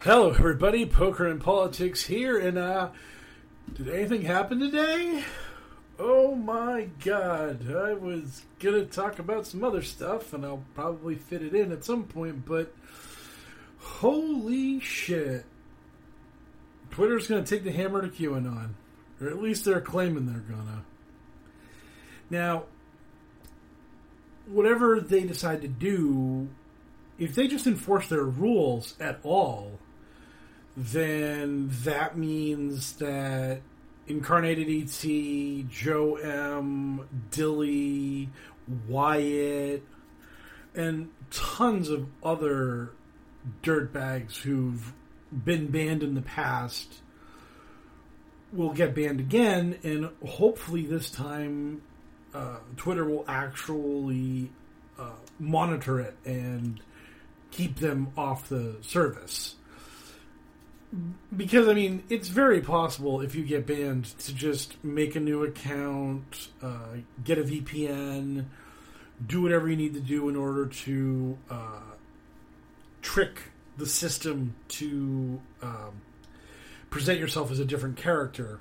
Hello, everybody. Poker and Politics here, and uh, did anything happen today? Oh my god, I was gonna talk about some other stuff, and I'll probably fit it in at some point, but holy shit. Twitter's gonna take the hammer to QAnon, or at least they're claiming they're gonna. Now, whatever they decide to do, if they just enforce their rules at all, then that means that Inevitable ET, Joe M, Dilly, Wyatt, and tons of other dirtbags who've been banned in the past will get banned again, and hopefully this time uh, Twitter will actually uh, monitor it and keep them off the service because I mean, it's very possible if you get banned to just make a new account, uh, get a VPN, do whatever you need to do in order to uh, trick the system to um, present yourself as a different character.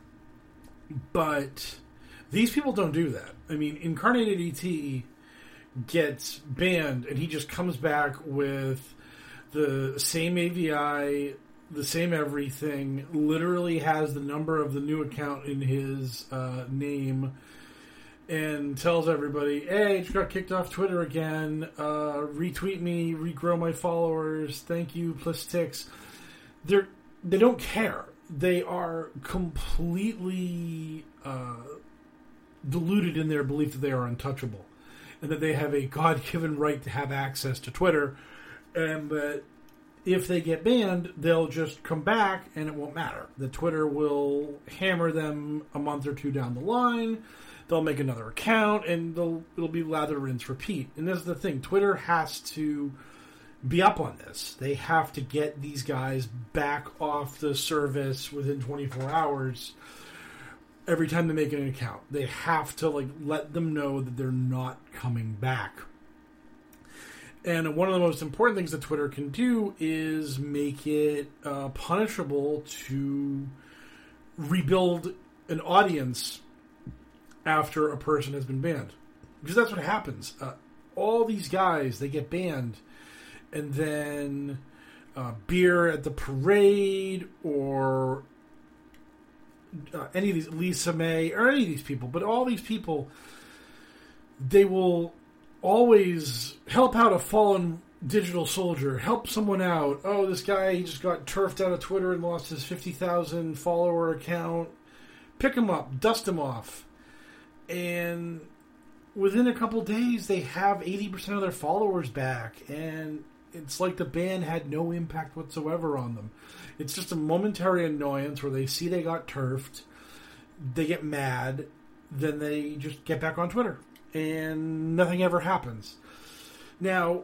But these people don't do that. I mean, Inevitable ET gets banned, and he just comes back with the same AVI the same everything, literally has the number of the new account in his uh, name, and tells everybody, hey, I just got kicked off Twitter again. Uh, retweet me, regrow my followers. Thank you, plus ticks. They're, they don't care. They are completely uh, deluded in their belief that they are untouchable and that they have a God given right to have access to Twitter and that if they get banned, they'll just come back and it won't matter. The Twitter will hammer them a month or two down the line. They'll make another account and it'll be lather, rinse, repeat. And this is the thing: Twitter has to be up on this. They have to get these guys back off the service within 24 hours. Every time they make an account, they have to like let them know that they're not coming back and one of the most important things that Twitter can do is make it uh, punishable to rebuild an audience after a person has been banned. Because that's what happens. Uh, all these guys, they get banned, and then uh, beer at the parade or uh, any of these, Lisa May, or any of these people, but all these people, they will always help out a fallen digital soldier, help someone out. Oh, this guy he just got turfed out of Twitter and lost his 50,000 follower account. Pick him up, dust him off. And within a couple days, they have 80% of their followers back. And it's like the ban had no impact whatsoever on them. It's just a momentary annoyance where they see they got turfed, they get mad, then they just get back on Twitter and nothing ever happens. Now,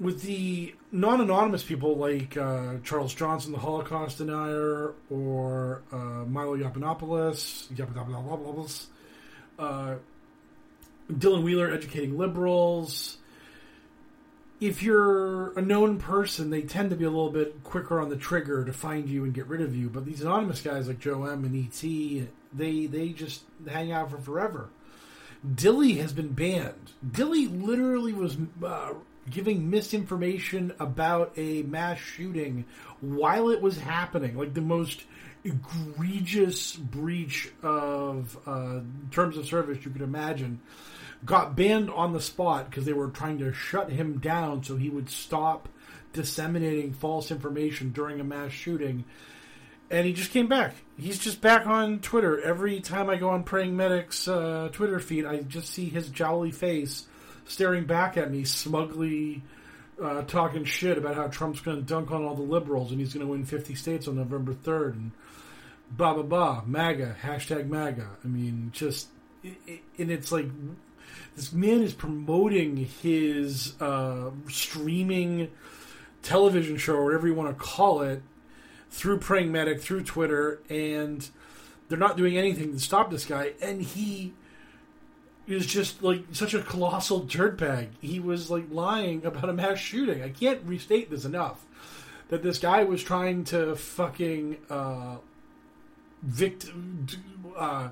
with the non-anonymous people like uh, Charles Johnson, the Holocaust denier, or uh, Milo Yiannopoulos, uh, Dylan Wheeler educating liberals. If you're a known person, they tend to be a little bit quicker on the trigger to find you and get rid of you. But these anonymous guys like Joe M and ET, they they just hang out for forever. Dilly has been banned. Dilly literally was uh, giving misinformation about a mass shooting while it was happening, like the most egregious breach of uh, terms of service you could imagine. Got banned on the spot because they were trying to shut him down so he would stop disseminating false information during a mass shooting. And he just came back. He's just back on Twitter. Every time I go on Praying Medic's uh, Twitter feed, I just see his jolly face staring back at me, smugly uh, talking shit about how Trump's going to dunk on all the liberals and he's going to win 50 states on November 3rd and blah, blah, blah. MAGA, hashtag MAGA. I mean, just, and it's like, this man is promoting his uh, streaming television show, or whatever you want to call it, through Praying Medic, through Twitter, and they're not doing anything to stop this guy. And he is just like such a colossal dirtbag. He was like lying about a mass shooting. I can't restate this enough. That this guy was trying to fucking uh, victim, uh,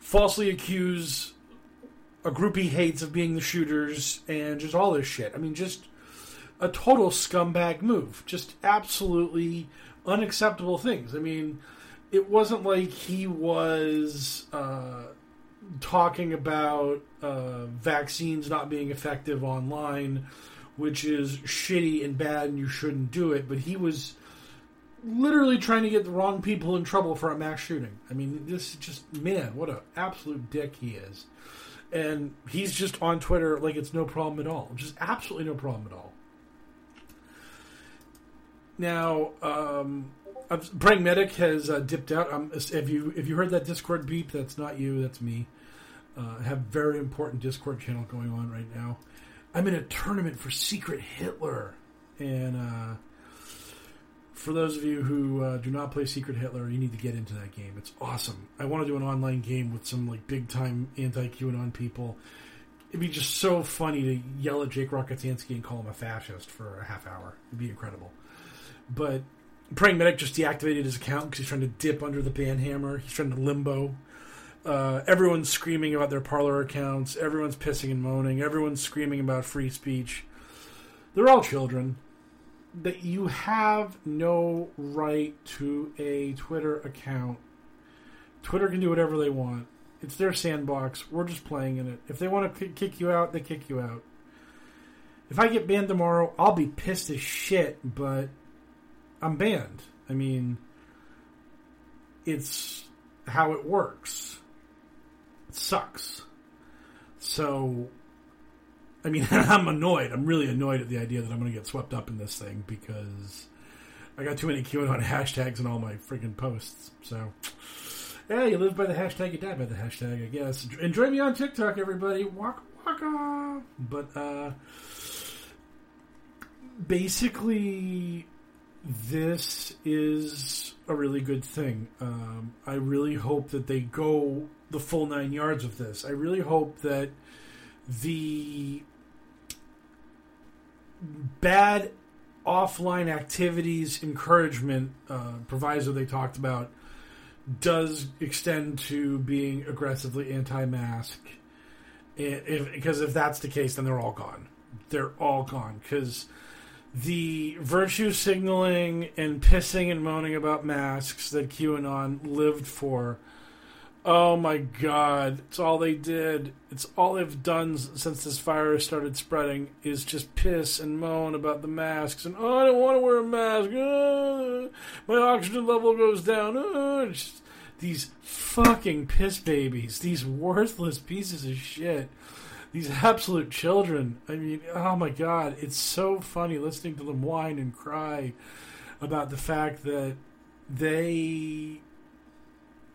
falsely accuse a group he hates of being the shooters and just all this shit. I mean, just a total scumbag move. Just absolutely unacceptable things. I mean, it wasn't like he was. Uh, talking about uh, vaccines not being effective online, which is shitty and bad, and you shouldn't do it. But he was literally trying to get the wrong people in trouble for a mass shooting. I mean, this is just man, what an absolute dick he is. And he's just on Twitter like it's no problem at all. Just absolutely no problem at all. Now, um, Medic has uh, dipped out. Um, if you if you heard that Discord beep, that's not you. That's me. Uh, have very important Discord channel going on right now. I'm in a tournament for Secret Hitler, and uh, for those of you who uh, do not play Secret Hitler, you need to get into that game. It's awesome. I want to do an online game with some like big time anti QAnon people. It'd be just so funny to yell at Jake Rockatansky and call him a fascist for a half hour. It'd be incredible. But Praying Medic just deactivated his account because he's trying to dip under the ban hammer. He's trying to limbo uh, everyone's screaming about their Parler accounts. Everyone's pissing and moaning. Everyone's screaming about free speech. They're all children. That you have no right to a Twitter account. Twitter can do whatever they want. It's their sandbox. We're just playing in it. If they want to kick you out, they kick you out. If I get banned tomorrow, I'll be pissed as shit, but I'm banned. I mean, it's how it works It sucks. So, I mean, I'm annoyed. I'm really annoyed at the idea that I'm going to get swept up in this thing because I got too many QAnon hashtags in all my freaking posts. So, yeah, you live by the hashtag, you die by the hashtag, I guess. Enjoy me on TikTok, everybody. Waka waka. But, uh, basically, this is a really good thing. Um, I really hope that they go the full nine yards of this. I really hope that the bad offline activities encouragement uh, proviso they talked about does extend to being aggressively anti-mask. If, because if that's the case, then they're all gone. They're all gone because the virtue signaling and pissing and moaning about masks that QAnon lived for Oh my god, it's all they did. It's all they've done since this virus started spreading is just piss and moan about the masks and oh, I don't want to wear a mask. Oh, my oxygen level goes down. Oh, these fucking piss babies, these worthless pieces of shit, these absolute children. I mean, oh my god, it's so funny listening to them whine and cry about the fact that they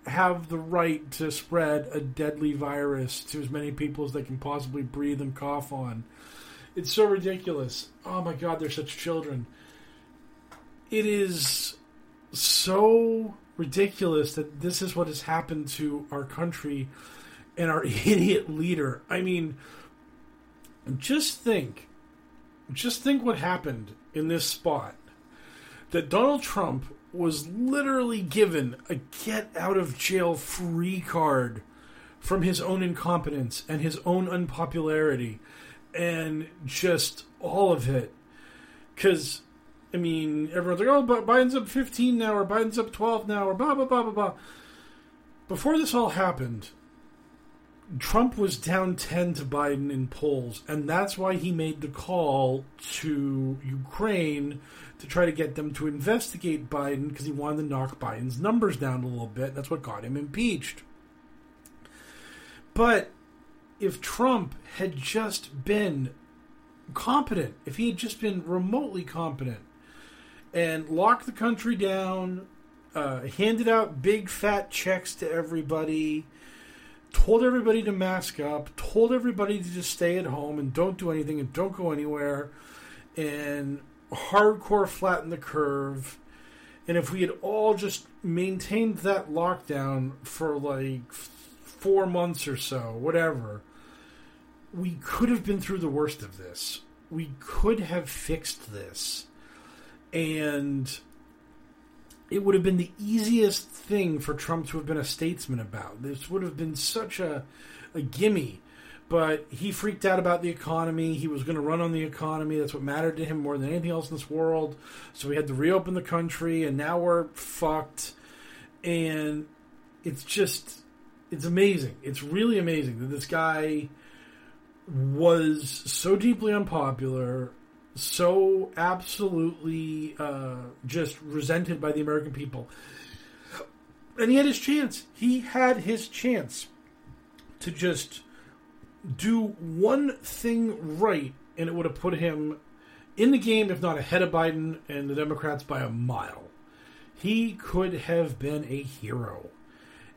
have the right to spread a deadly virus to as many people as they can possibly breathe and cough on. It's so ridiculous. Oh my god, they're such children. It is so ridiculous that this is what has happened to our country and our idiot leader. I mean, just think, just think what happened in this spot. That Donald Trump was literally given a get out of jail free card from his own incompetence and his own unpopularity and just all of it. Because, I mean, everyone's like, oh, Biden's up 15 now, or Biden's up 12 now, or blah, blah, blah, blah, blah. Before this all happened, Trump was down 10 to Biden in polls, and that's why he made the call to Ukraine to try to get them to investigate Biden because he wanted to knock Biden's numbers down a little bit. That's what got him impeached. But if Trump had just been competent, if he had just been remotely competent and locked the country down, uh, handed out big fat checks to everybody, told everybody to mask up, told everybody to just stay at home and don't do anything and don't go anywhere, and hardcore flatten the curve. And if we had all just maintained that lockdown for like four months or so, whatever, we could have been through the worst of this. We could have fixed this. And it would have been the easiest thing for Trump to have been a statesman about. This would have been such a, a gimme. But he freaked out about the economy. He was going to run on the economy. That's what mattered to him more than anything else in this world. So we had to reopen the country, and now we're fucked. And it's just, it's amazing. It's really amazing that this guy was so deeply unpopular, so absolutely uh, just resented by the American people. And he had his chance. He had his chance to just do one thing right, and it would have put him in the game, if not ahead of Biden and the Democrats by a mile. He could have been a hero.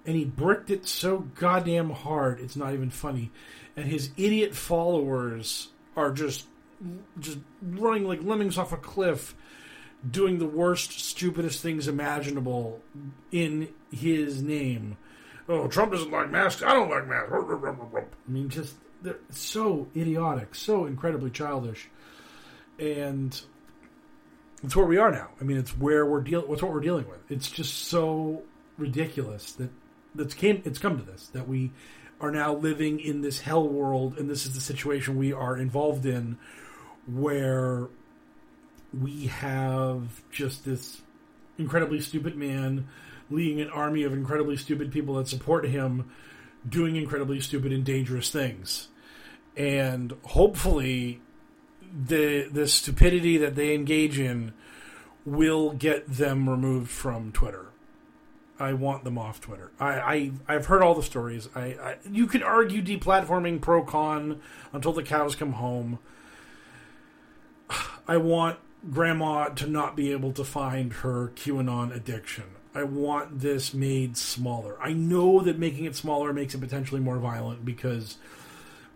And he bricked it so goddamn hard, it's not even funny. And his idiot followers are just just running like lemmings off a cliff, doing the worst, stupidest things imaginable in his name. Oh, Trump doesn't like masks. I don't like masks. I mean, just they're so idiotic, so incredibly childish, and it's where we are now. I mean, it's where we're dealing. What's what we're dealing with? It's just so ridiculous that that's came. It's come to this that we are now living in this hell world, and this is the situation we are involved in, where we have just this incredibly stupid man leading an army of incredibly stupid people that support him doing incredibly stupid and dangerous things. And hopefully the the stupidity that they engage in will get them removed from Twitter. I want them off Twitter. I, I I've heard all the stories. I, I you could argue deplatforming pro con until the cows come home. I want grandma to not be able to find her QAnon addiction. I want this made smaller. I know that making it smaller makes it potentially more violent because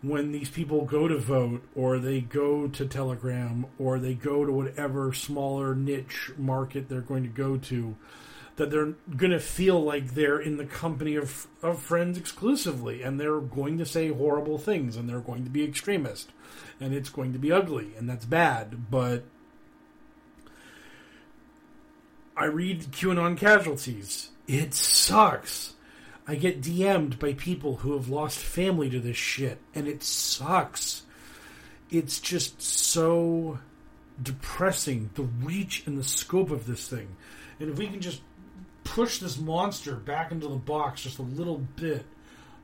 when these people go to Voat or they go to Telegram or they go to whatever smaller niche market they're going to go to, that they're going to feel like they're in the company of, of friends exclusively and they're going to say horrible things and they're going to be extremist and it's going to be ugly and that's bad. But I read QAnon casualties. It sucks. I get DM'd by people who have lost family to this shit, and it sucks. It's just so depressing, the reach and the scope of this thing. And if we can just push this monster back into the box just a little bit,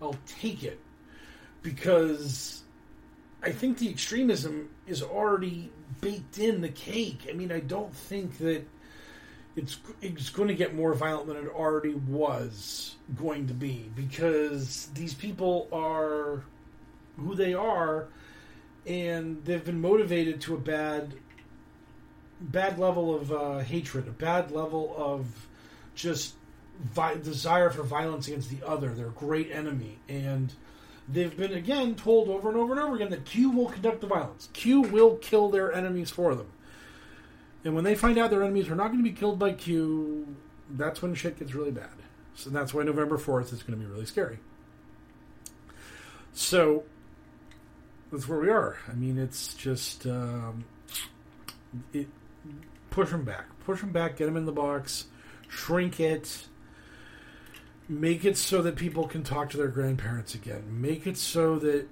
I'll take it. Because I think the extremism is already baked in the cake. I mean, I don't think that it's it's going to get more violent than it already was going to be because these people are who they are and they've been motivated to a bad bad level of uh, hatred a bad level of just vi- desire for violence against the other their great enemy and They've been again told over and over and over again that Q will conduct the violence. Q will kill their enemies for them. And when they find out their enemies are not going to be killed by Q, that's when shit gets really bad. So that's why November 4th is going to be really scary. So that's where we are. I mean, it's just um, it, push them back, push them back, get them in the box, shrink it, make it so that people can talk to their grandparents again, make it so that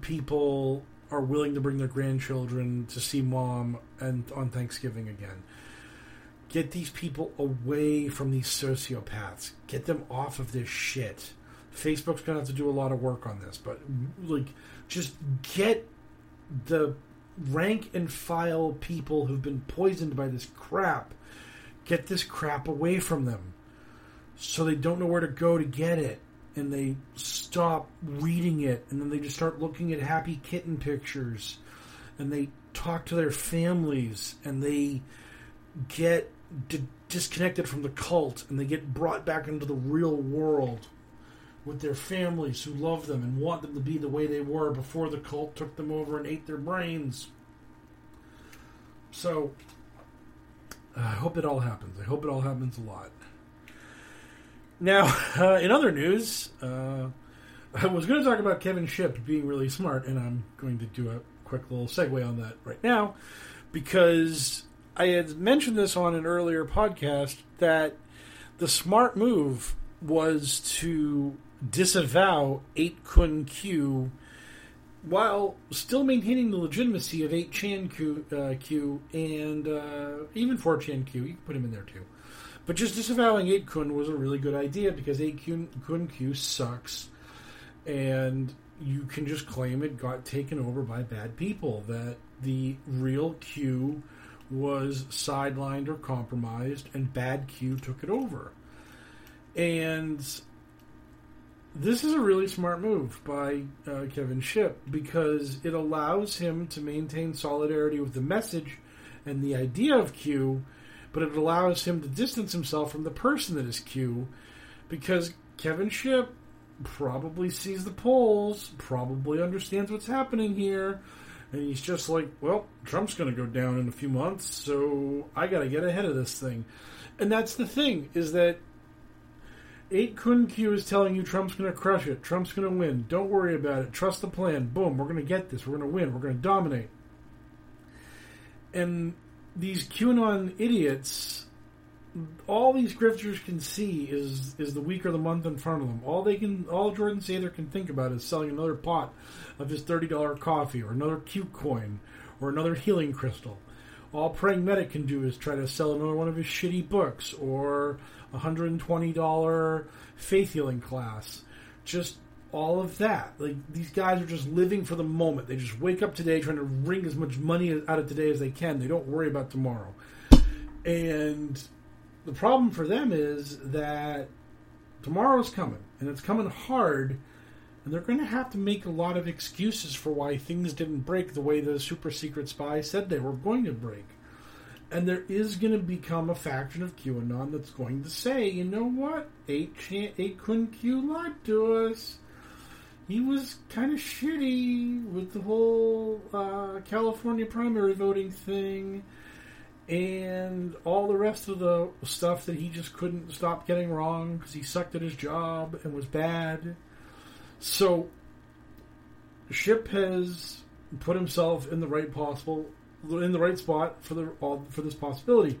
people are willing to bring their grandchildren to see mom and on Thanksgiving again. Get these people away from these sociopaths. Get them off of this shit. Facebook's gonna have to do a lot of work on this, but like, just get the rank and file people who've been poisoned by this crap. Get this crap away from them, so they don't know where to go to get it, and they stop reading it, and then they just start looking at happy kitten pictures, and they talk to their families, and they get d- disconnected from the cult, and they get brought back into the real world with their families who love them and want them to be the way they were before the cult took them over and ate their brains. So, I hope it all happens. I hope it all happens a lot. Now, uh, in other news, uh, I was going to talk about Kevin Shipp being really smart, and I'm going to do a quick little segue on that right now because I had mentioned this on an earlier podcast that the smart move was to disavow 8 Kun Q while still maintaining the legitimacy of 8 Chan Q, uh, Q and uh, even 4 Chan Q. You can put him in there too. But just disavowing 8 Kun was a really good idea because 8 Kun, Kun Q sucks. And you can just claim it got taken over by bad people, that the real Q was sidelined or compromised, and bad Q took it over. And this is a really smart move by uh, Kevin Shipp because it allows him to maintain solidarity with the message and the idea of Q, but it allows him to distance himself from the person that is Q because Kevin Shipp probably sees the polls, probably understands what's happening here, and he's just like, well, Trump's going to go down in a few months, so I got to get ahead of this thing. And that's the thing, is that 8 Kun Q is telling you Trump's going to crush it. Trump's going to win. Don't worry about it. Trust the plan. Boom, we're going to get this. We're going to win. We're going to dominate. And these QAnon idiots, all these grifters can see is is the week or the month in front of them. All they can, all Jordan Sather can think about is selling another pot of his thirty dollar coffee, or another Q coin, or another healing crystal. All Praying Medic can do is try to sell another one of his shitty books, or a hundred and twenty dollar faith healing class. Just all of that. Like these guys are just living for the moment. They just wake up today trying to wring as much money out of today as they can. They don't worry about tomorrow. And the problem for them is that tomorrow's coming, and it's coming hard, and they're going to have to make a lot of excuses for why things didn't break the way the super secret spy said they were going to break. And there is going to become a faction of QAnon that's going to say, you know what? 8, Chan- 8 Kun Q lied to us. He was kind of shitty with the whole uh, California primary voting thing and all the rest of the stuff that he just couldn't stop getting wrong because he sucked at his job and was bad. So, Shipp has put himself in the right possible in the right spot for the all for this possibility.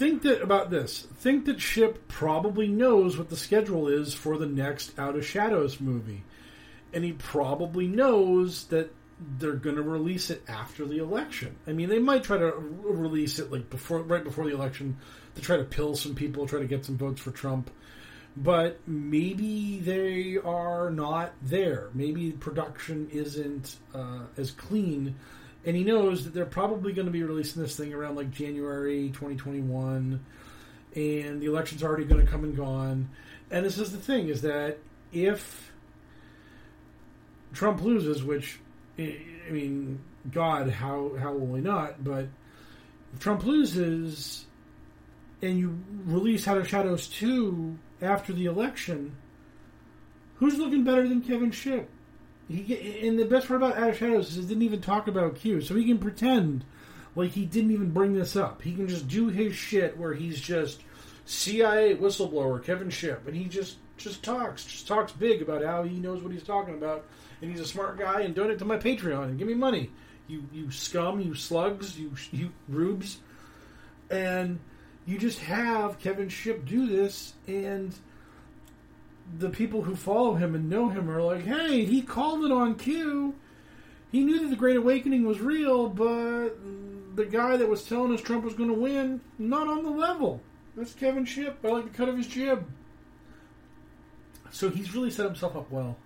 Think that about this. Think that Shipp probably knows what the schedule is for the next Out of Shadows movie. And he probably knows that they're going to release it after the election. I mean, they might try to release it like before right before the election to try to pill some people, try to get some votes for Trump. But maybe they are not there. Maybe production isn't uh, as clean and he knows that they're probably going to be releasing this thing around like January 2021, and the election's already going to come and gone. And this is the thing: is that if Trump loses, which I mean, God, how how will he not? But if Trump loses, and you release Out of Shadows two after the election, who's looking better than Kevin Shipp? He and the best part about Out of Shadows is it didn't even talk about Q, so he can pretend like he didn't even bring this up. He can just do his shit where he's just CIA whistleblower Kevin Shipp, and he just just talks, just talks big about how he knows what he's talking about, and he's a smart guy. And donate to my Patreon and give me money, you you scum, you slugs, you you rubes, and you just have Kevin Shipp do this and the people who follow him and know him are like, hey, he called it on cue. He knew that the Great Awakening was real, but the guy that was telling us Trump was going to win, not on the level. That's Kevin Shipp. I like the cut of his jib. So he's really set himself up well.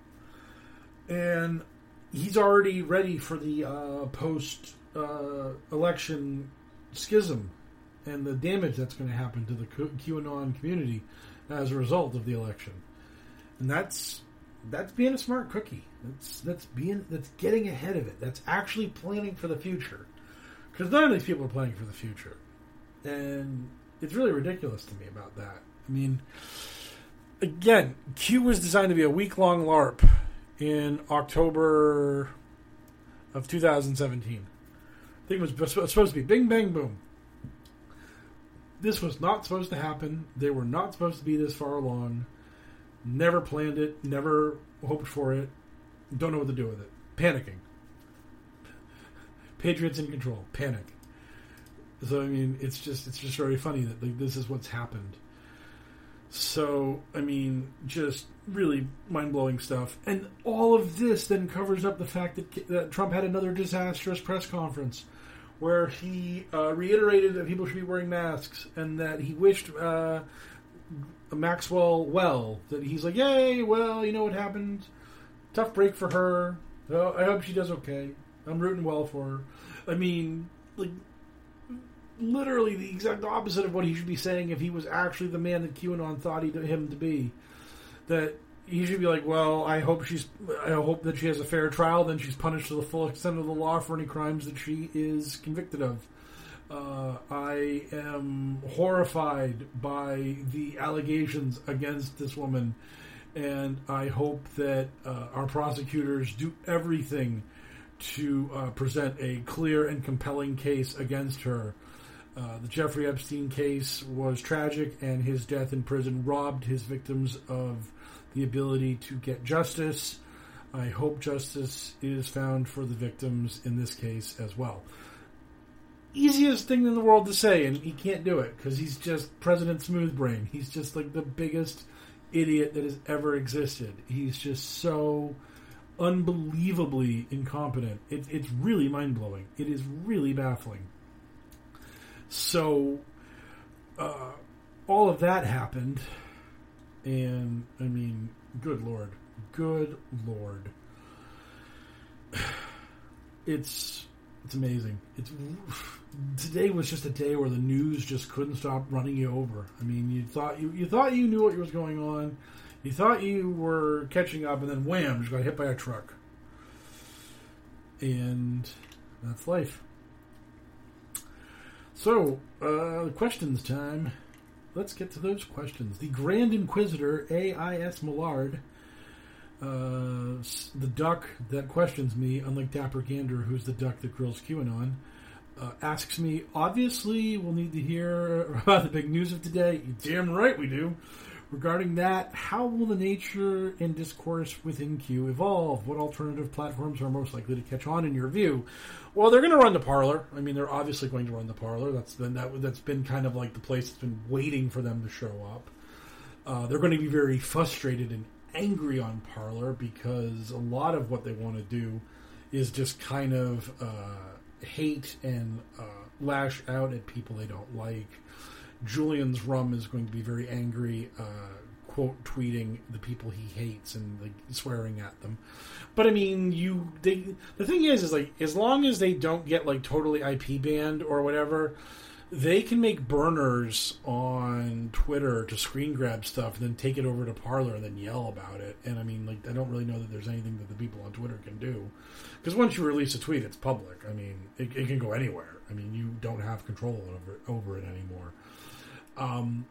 And he's already ready for the uh, post uh, election schism and the damage that's going to happen to the QAnon community as a result of the election and that's that's being a smart cookie. That's that's being that's getting ahead of it. That's actually planning for the future. Because none of these people are planning for the future, and it's really ridiculous to me about that. I mean, again, Q was designed to be a week long LARP in October of 2017. I think it was supposed to be Bing Bang Boom. This was not supposed to happen. They were not supposed to be this far along. Never planned it, never hoped for it. Don't know what to do with it. Panicking. Patriots in control. Panic. So I mean, it's just it's just very funny that like this is what's happened. So I mean, just really mind blowing stuff, and all of this then covers up the fact that, that Trump had another disastrous press conference where he uh, reiterated that people should be wearing masks and that he wished uh, Maxwell well. That he's like, yay, well, you know what happened? Tough break for her. Oh, I hope she does okay. I'm rooting well for her. I mean, like, literally the exact opposite of what he should be saying if he was actually the man that QAnon thought he, him to be. That he should be like, well, I hope she's, I hope that she has a fair trial. Then she's punished to the full extent of the law for any crimes that she is convicted of. Uh, I am horrified by the allegations against this woman, and I hope that uh, our prosecutors do everything to uh, present a clear and compelling case against her. Uh, the Jeffrey Epstein case was tragic, and his death in prison robbed his victims of the ability to get justice. I hope justice is found for the victims in this case as well easiest thing in the world to say, and he can't do it because he's just President Smoothbrain. He's just like the biggest idiot that has ever existed. He's just so unbelievably incompetent. It, it's really mind blowing. It is really baffling. So, uh, all of that happened, and I mean, good lord, good lord, it's it's amazing. It's today was just a day where the news just couldn't stop running you over. I mean, you thought you, you thought you knew what was going on, you thought you were catching up, and then wham, just got hit by a truck. And that's life. So, uh, questions time. let's get to those questions. The Grand Inquisitor A.I.S. Millard, uh, the duck that questions me, unlike Dapper Gander, who's the duck that grills QAnon, uh, asks me, obviously, we'll need to hear about the big news of today. You're damn right we do. Regarding that, how will the nature and discourse within Q evolve? What alternative platforms are most likely to catch on in your view? Well, they're going to run the Parler. I mean, they're obviously going to run the Parler. That's been that, that's been kind of like the place that's been waiting for them to show up. Uh, they're going to be very frustrated and angry on Parler because a lot of what they want to do is just kind of uh, hate and uh, lash out at people they don't like. Julian's Rum is going to be very angry, uh, quote tweeting the people he hates and like swearing at them. But I mean, you they the thing is, is like as long as they don't get like totally IP banned or whatever, they can make burners on Twitter to screen grab stuff and then take it over to Parler and then yell about it. And I mean, like, I don't really know that there's anything that the people on Twitter can do. Because once you release a tweet, it's public. I mean, it, it can go anywhere. I mean, you don't have control over, over it anymore. Um,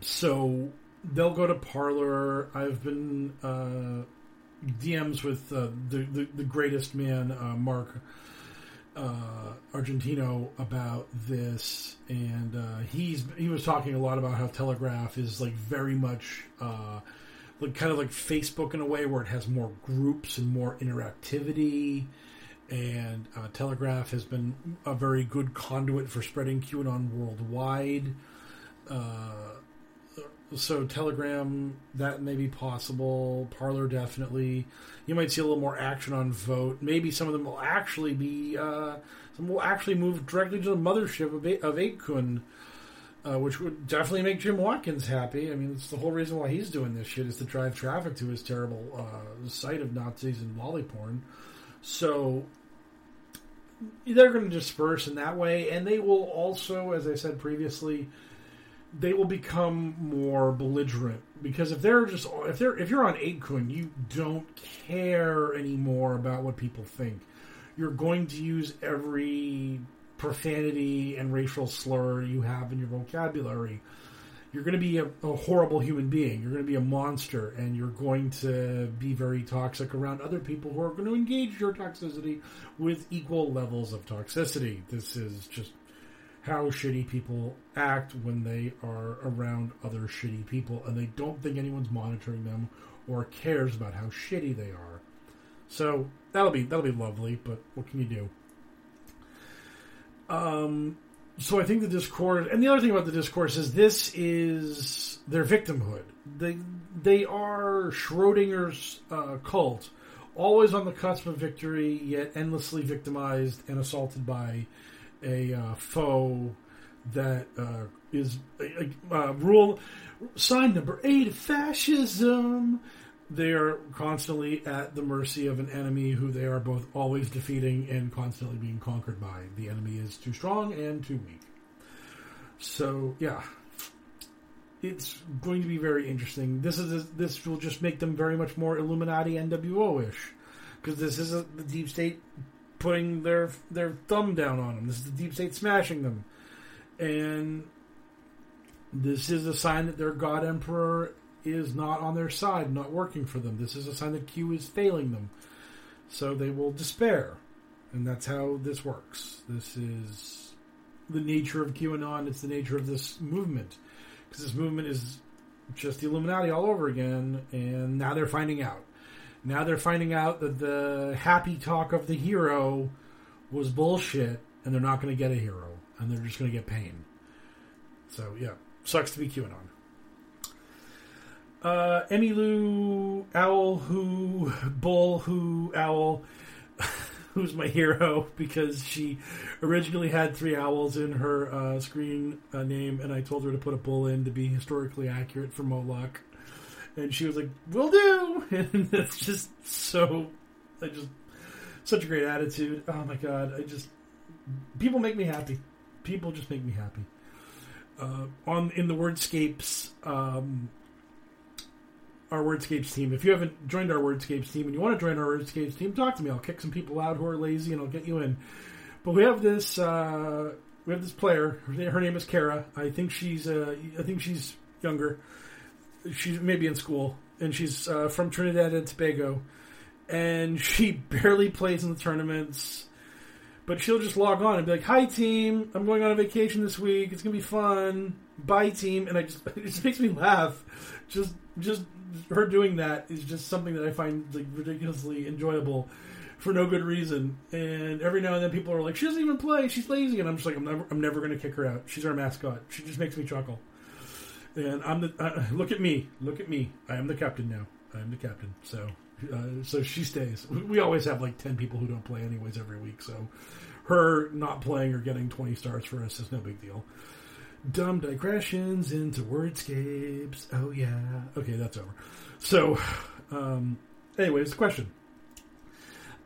so they'll go to Parler. I've been uh, DMs with uh, the, the the greatest man, uh, Marc uh, Argentino about this, and uh, he's he was talking a lot about how Telegraph is like very much uh, like kind of like Facebook in a way where it has more groups and more interactivity. And uh, Telegraph has been a very good conduit for spreading QAnon worldwide. Uh, so Telegram that may be possible. Parler definitely. You might see a little more action on Voat. Maybe some of them will actually be. Uh, some will actually move directly to the mothership of, A- of 8kun, uh, which would definitely make Jim Watkins happy. I mean, it's the whole reason why he's doing this shit is to drive traffic to his terrible uh, site of Nazis and lolly porn. So they're going to disperse in that way, and they will also, as I said previously, they will become more belligerent because if they're just if they're if you're on 8kun, you don't care anymore about what people think. You're going to use every profanity and racial slur you have in your vocabulary. You're going to be a, a horrible human being. You're going to be a monster, and you're going to be very toxic around other people who are going to engage your toxicity with equal levels of toxicity. This is just how shitty people act when they are around other shitty people and they don't think anyone's monitoring them or cares about how shitty they are. So that'll be that'll be lovely, but what can you do? Um so I think the discourse and the other thing about the discourse is this is their victimhood. They they are Schrodinger's uh, cult, always on the cusp of victory, yet endlessly victimized and assaulted by a uh, foe that uh, is uh, rule sign number eight fascism. They are constantly at the mercy of an enemy who they are both always defeating and constantly being conquered by. The enemy is too strong and too weak. So yeah, it's going to be very interesting. This is this will just make them very much more Illuminati NWO ish because this is a, the deep state putting their their thumb down on them. This is the deep state smashing them, and this is a sign that their god emperor is not on their side, not working for them. This is a sign that Q is failing them, so they will despair, and that's how this works. This is the nature of QAnon. It's the nature of this movement because this movement is just the Illuminati all over again, and now they're finding out. Now they're finding out that the happy talk of the hero was bullshit, and they're not going to get a hero, and they're just going to get pain. So yeah, sucks to be QAnon. Uh, Emmylou Owl, who Bull, who Owl, who's my hero because she originally had three owls in her uh, screen uh, name, and I told her to put a bull in to be historically accurate for Moloch and she was like, "Will do," and that's just so. I just such a great attitude. Oh my god! I just people make me happy. People just make me happy. Uh, on in the Wordscapes, um, our Wordscapes team. If you haven't joined our Wordscapes team and you want to join our Wordscapes team, talk to me. I'll kick some people out who are lazy and I'll get you in. But we have this uh, we have this player. Her, name is Kara. I think she's uh, I think she's younger. She's maybe in school, and she's uh, from Trinidad and Tobago, and she barely plays in the tournaments. But she'll just log on and be like, "Hi team, I'm going on a vacation this week. It's gonna be fun. Bye team." And I just it just makes me laugh. Just just her doing that is just something that I find like ridiculously enjoyable for no good reason. And every now and then people are like, "She doesn't even play. She's lazy." And I'm just like, "I'm never I'm never gonna kick her out. She's our mascot. She just makes me chuckle." And I'm the uh, look at me, look at me. I am the captain now. I am the captain. So uh, so she stays. We always have like ten people who don't play anyways every week. So her not playing or getting twenty stars for us is no big deal. Dumb digressions into wordscapes. Oh yeah. Okay, that's over. So, um, anyways, question.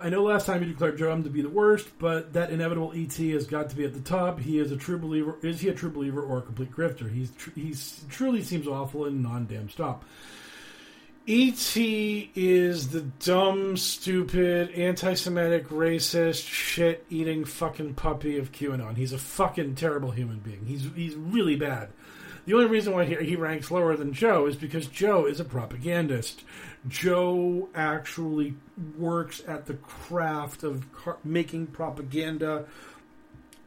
I know last time you declared Joe M to be the worst, but that Inevitable ET has got to be at the top. He is a true believer. Is he a true believer or a complete grifter? He's tr- he's truly seems awful and non damn stop. E.T. is the dumb, stupid, anti Semitic, racist, shit eating fucking puppy of QAnon. He's a fucking terrible human being. He's, he's really bad. The only reason why he, he ranks lower than Joe is because Joe is a propagandist. Joe actually works at the craft of car- making propaganda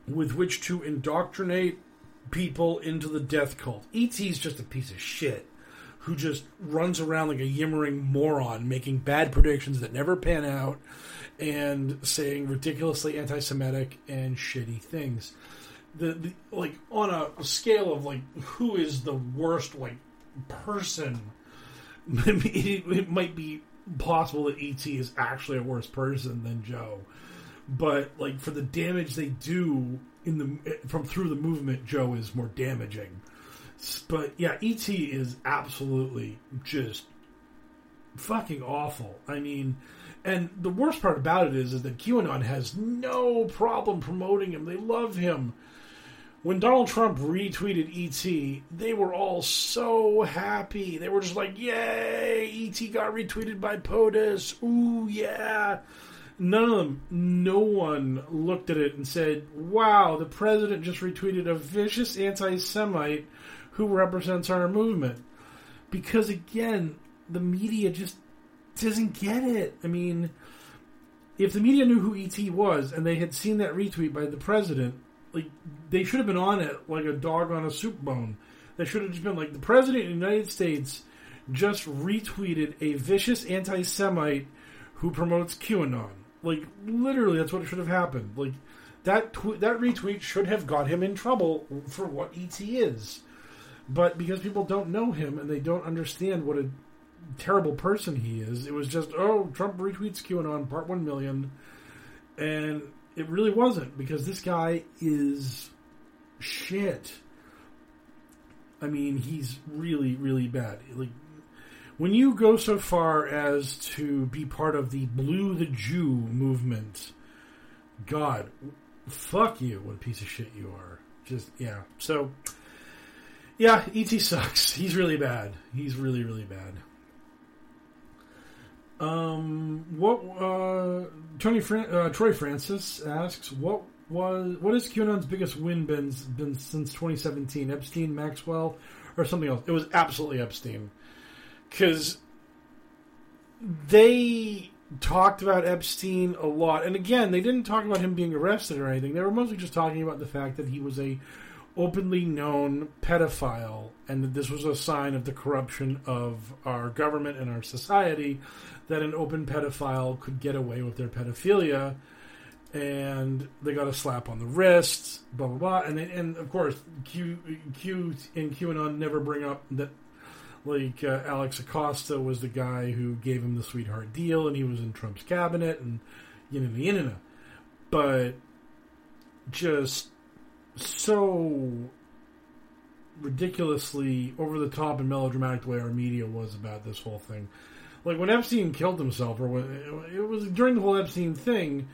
with which to indoctrinate people into the death cult. E.T.'s just a piece of shit who just runs around like a yimmering moron, making bad predictions that never pan out, and saying ridiculously anti-Semitic and shitty things. The, the like on a scale of like who is the worst like person, it, it might be possible that ET is actually a worse person than Joe, but like for the damage they do in the from through the movement, Joe is more damaging. But yeah, ET is absolutely just fucking awful. I mean, and the worst part about it is, is that QAnon has no problem promoting him. They love him. When Donald Trump retweeted ET, they were all so happy. They were just like, "Yay! ET got retweeted by POTUS. Ooh, yeah!" None of them, no one looked at it and said, "Wow, the president just retweeted a vicious anti-Semite." who represents our movement. Because again, the media just doesn't get it. I mean, if the media knew who ET was and they had seen that retweet by the president, like they should have been on it like a dog on a soup bone. They should have just been like the president of the United States just retweeted a vicious anti-Semite who promotes QAnon. Like literally, that's what should have happened. Like that tw- that retweet should have got him in trouble for what ET is. But because people don't know him and they don't understand what a terrible person he is, it was just, oh, Trump retweets QAnon, part one million. And it really wasn't because this guy is shit. I mean, he's really, really bad. Like, when you go so far as to be part of the Blue the Jew movement, God, fuck you, what a piece of shit you are. Just, yeah. So, yeah, ET sucks. He's really bad. He's really, really bad. Um, what? Uh, Tony Fran- uh, Troy Francis asks, what was what is QAnon's biggest win been been since 2017? Epstein, Maxwell, or something else? It was absolutely Epstein, because they talked about Epstein a lot, and again, they didn't talk about him being arrested or anything. They were mostly just talking about the fact that he was a openly known pedophile, and that this was a sign of the corruption of our government and our society, that an open pedophile could get away with their pedophilia, and they got a slap on the wrist, blah blah blah, and they, and of course Q Q and QAnon never bring up that. Like uh, Alex Acosta was the guy who gave him the sweetheart deal, and he was in Trump's cabinet, and you know, you know, but just so ridiculously over the top and melodramatic the way our media was about this whole thing. Like when Epstein killed himself, or when it was during the whole Epstein thing,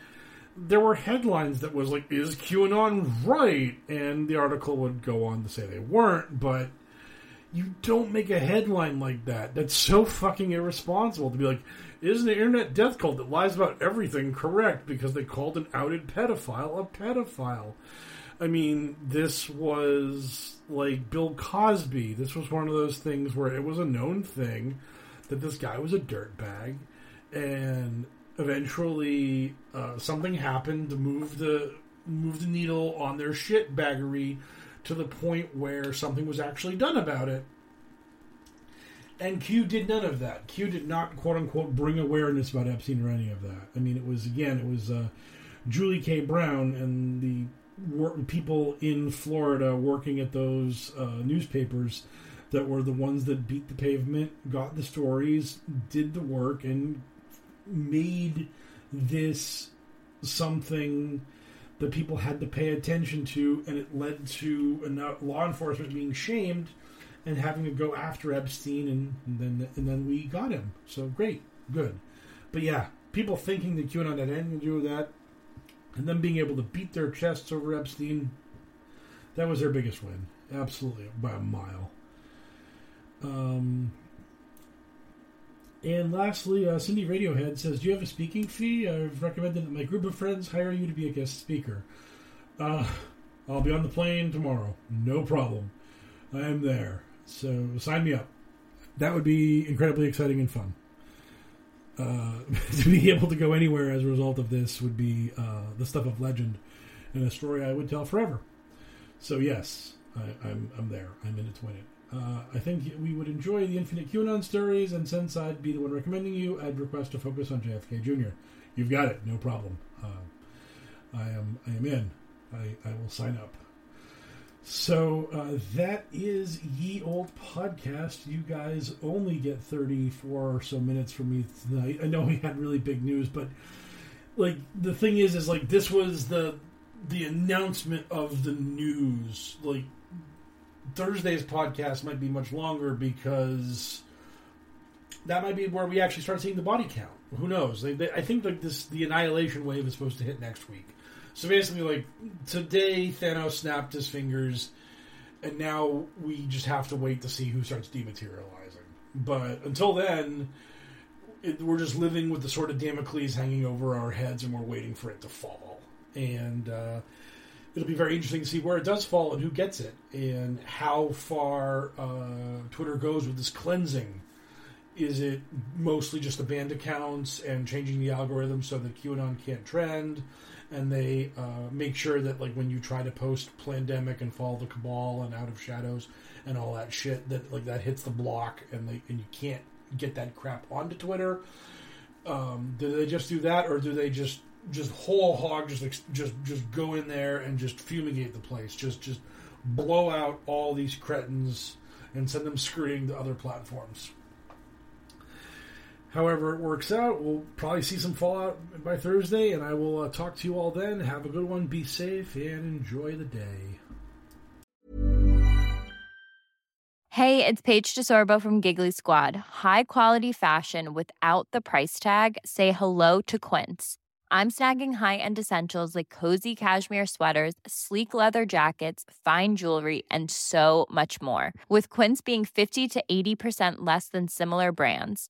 there were headlines that was like, "Is QAnon right?" And the article would go on to say they weren't, but you don't make a headline like that. That's so fucking irresponsible to be like, "Is the internet death cult that lies about everything correct because they called an outed pedophile a pedophile?" I mean, this was like Bill Cosby. This was one of those things where it was a known thing that this guy was a dirtbag, and eventually uh, something happened to move the move the needle on their shit baggery to the point where something was actually done about it. And Q did none of that. Q did not quote unquote bring awareness about Epstein or any of that. I mean, it was again, it was uh, Julie K. Brown and the wor- people in Florida working at those uh, newspapers that were the ones that beat the pavement, got the stories, did the work, and made this something that people had to pay attention to, and it led to law enforcement being shamed and having to go after Epstein, and, and then and then we got him. So great, good. But yeah, people thinking that QAnon had anything to do with that, and them being able to beat their chests over Epstein, that was their biggest win, absolutely by a mile. Um, and lastly, uh, Cindy Radiohead says, "Do you have a speaking fee? I've recommended that my group of friends hire you to be a guest speaker. Uh, I'll be on the plane tomorrow. No problem. I am there. So sign me up. That would be incredibly exciting and fun. Uh, to be able to go anywhere as a result of this would be uh, the stuff of legend and a story I would tell forever. So yes, I, am I'm, I'm there. I'm in it to win it. Uh, I think we would enjoy the Infinite QAnon stories, and since I'd be the one recommending you, I'd request to focus on JFK Jr. You've got it, no problem. Uh, I am I am in. I, I will sign up. So uh, that is Ye Old Podcast. You guys only get 34 or so minutes from me tonight. I know we had really big news, but like the thing is, is like this was the the announcement of the news. Like Thursday's podcast might be much longer because that might be where we actually start seeing the body count. Who knows? They, they, I think like this, the annihilation wave is supposed to hit next week. So basically, like today, Thanos snapped his fingers, and now we just have to wait to see who starts dematerializing. But until then, it, we're just living with the sort of Damocles hanging over our heads, and we're waiting for it to fall. And uh, it'll be very interesting to see where it does fall and who gets it and how far uh, Twitter goes with this cleansing. Is it mostly just the banned accounts and changing the algorithm so that QAnon can't trend? And they uh, make sure that, like, when you try to post Plandemic and Fall of the Cabal and out of shadows and all that shit, that like that hits the block and they and you can't get that crap onto Twitter. Um, do they just do that, or do they just just whole hog, just just just go in there and just fumigate the place, just just blow out all these cretins and send them screaming to other platforms. However, it works out. We'll probably see some fallout by Thursday, and I will uh, talk to you all then. Have a good one, be safe, and enjoy the day. Hey, it's Paige DeSorbo from Giggly Squad. High quality fashion without the price tag? Say hello to Quince. I'm snagging high end essentials like cozy cashmere sweaters, sleek leather jackets, fine jewelry, and so much more. With Quince being 50 to 80% less than similar brands.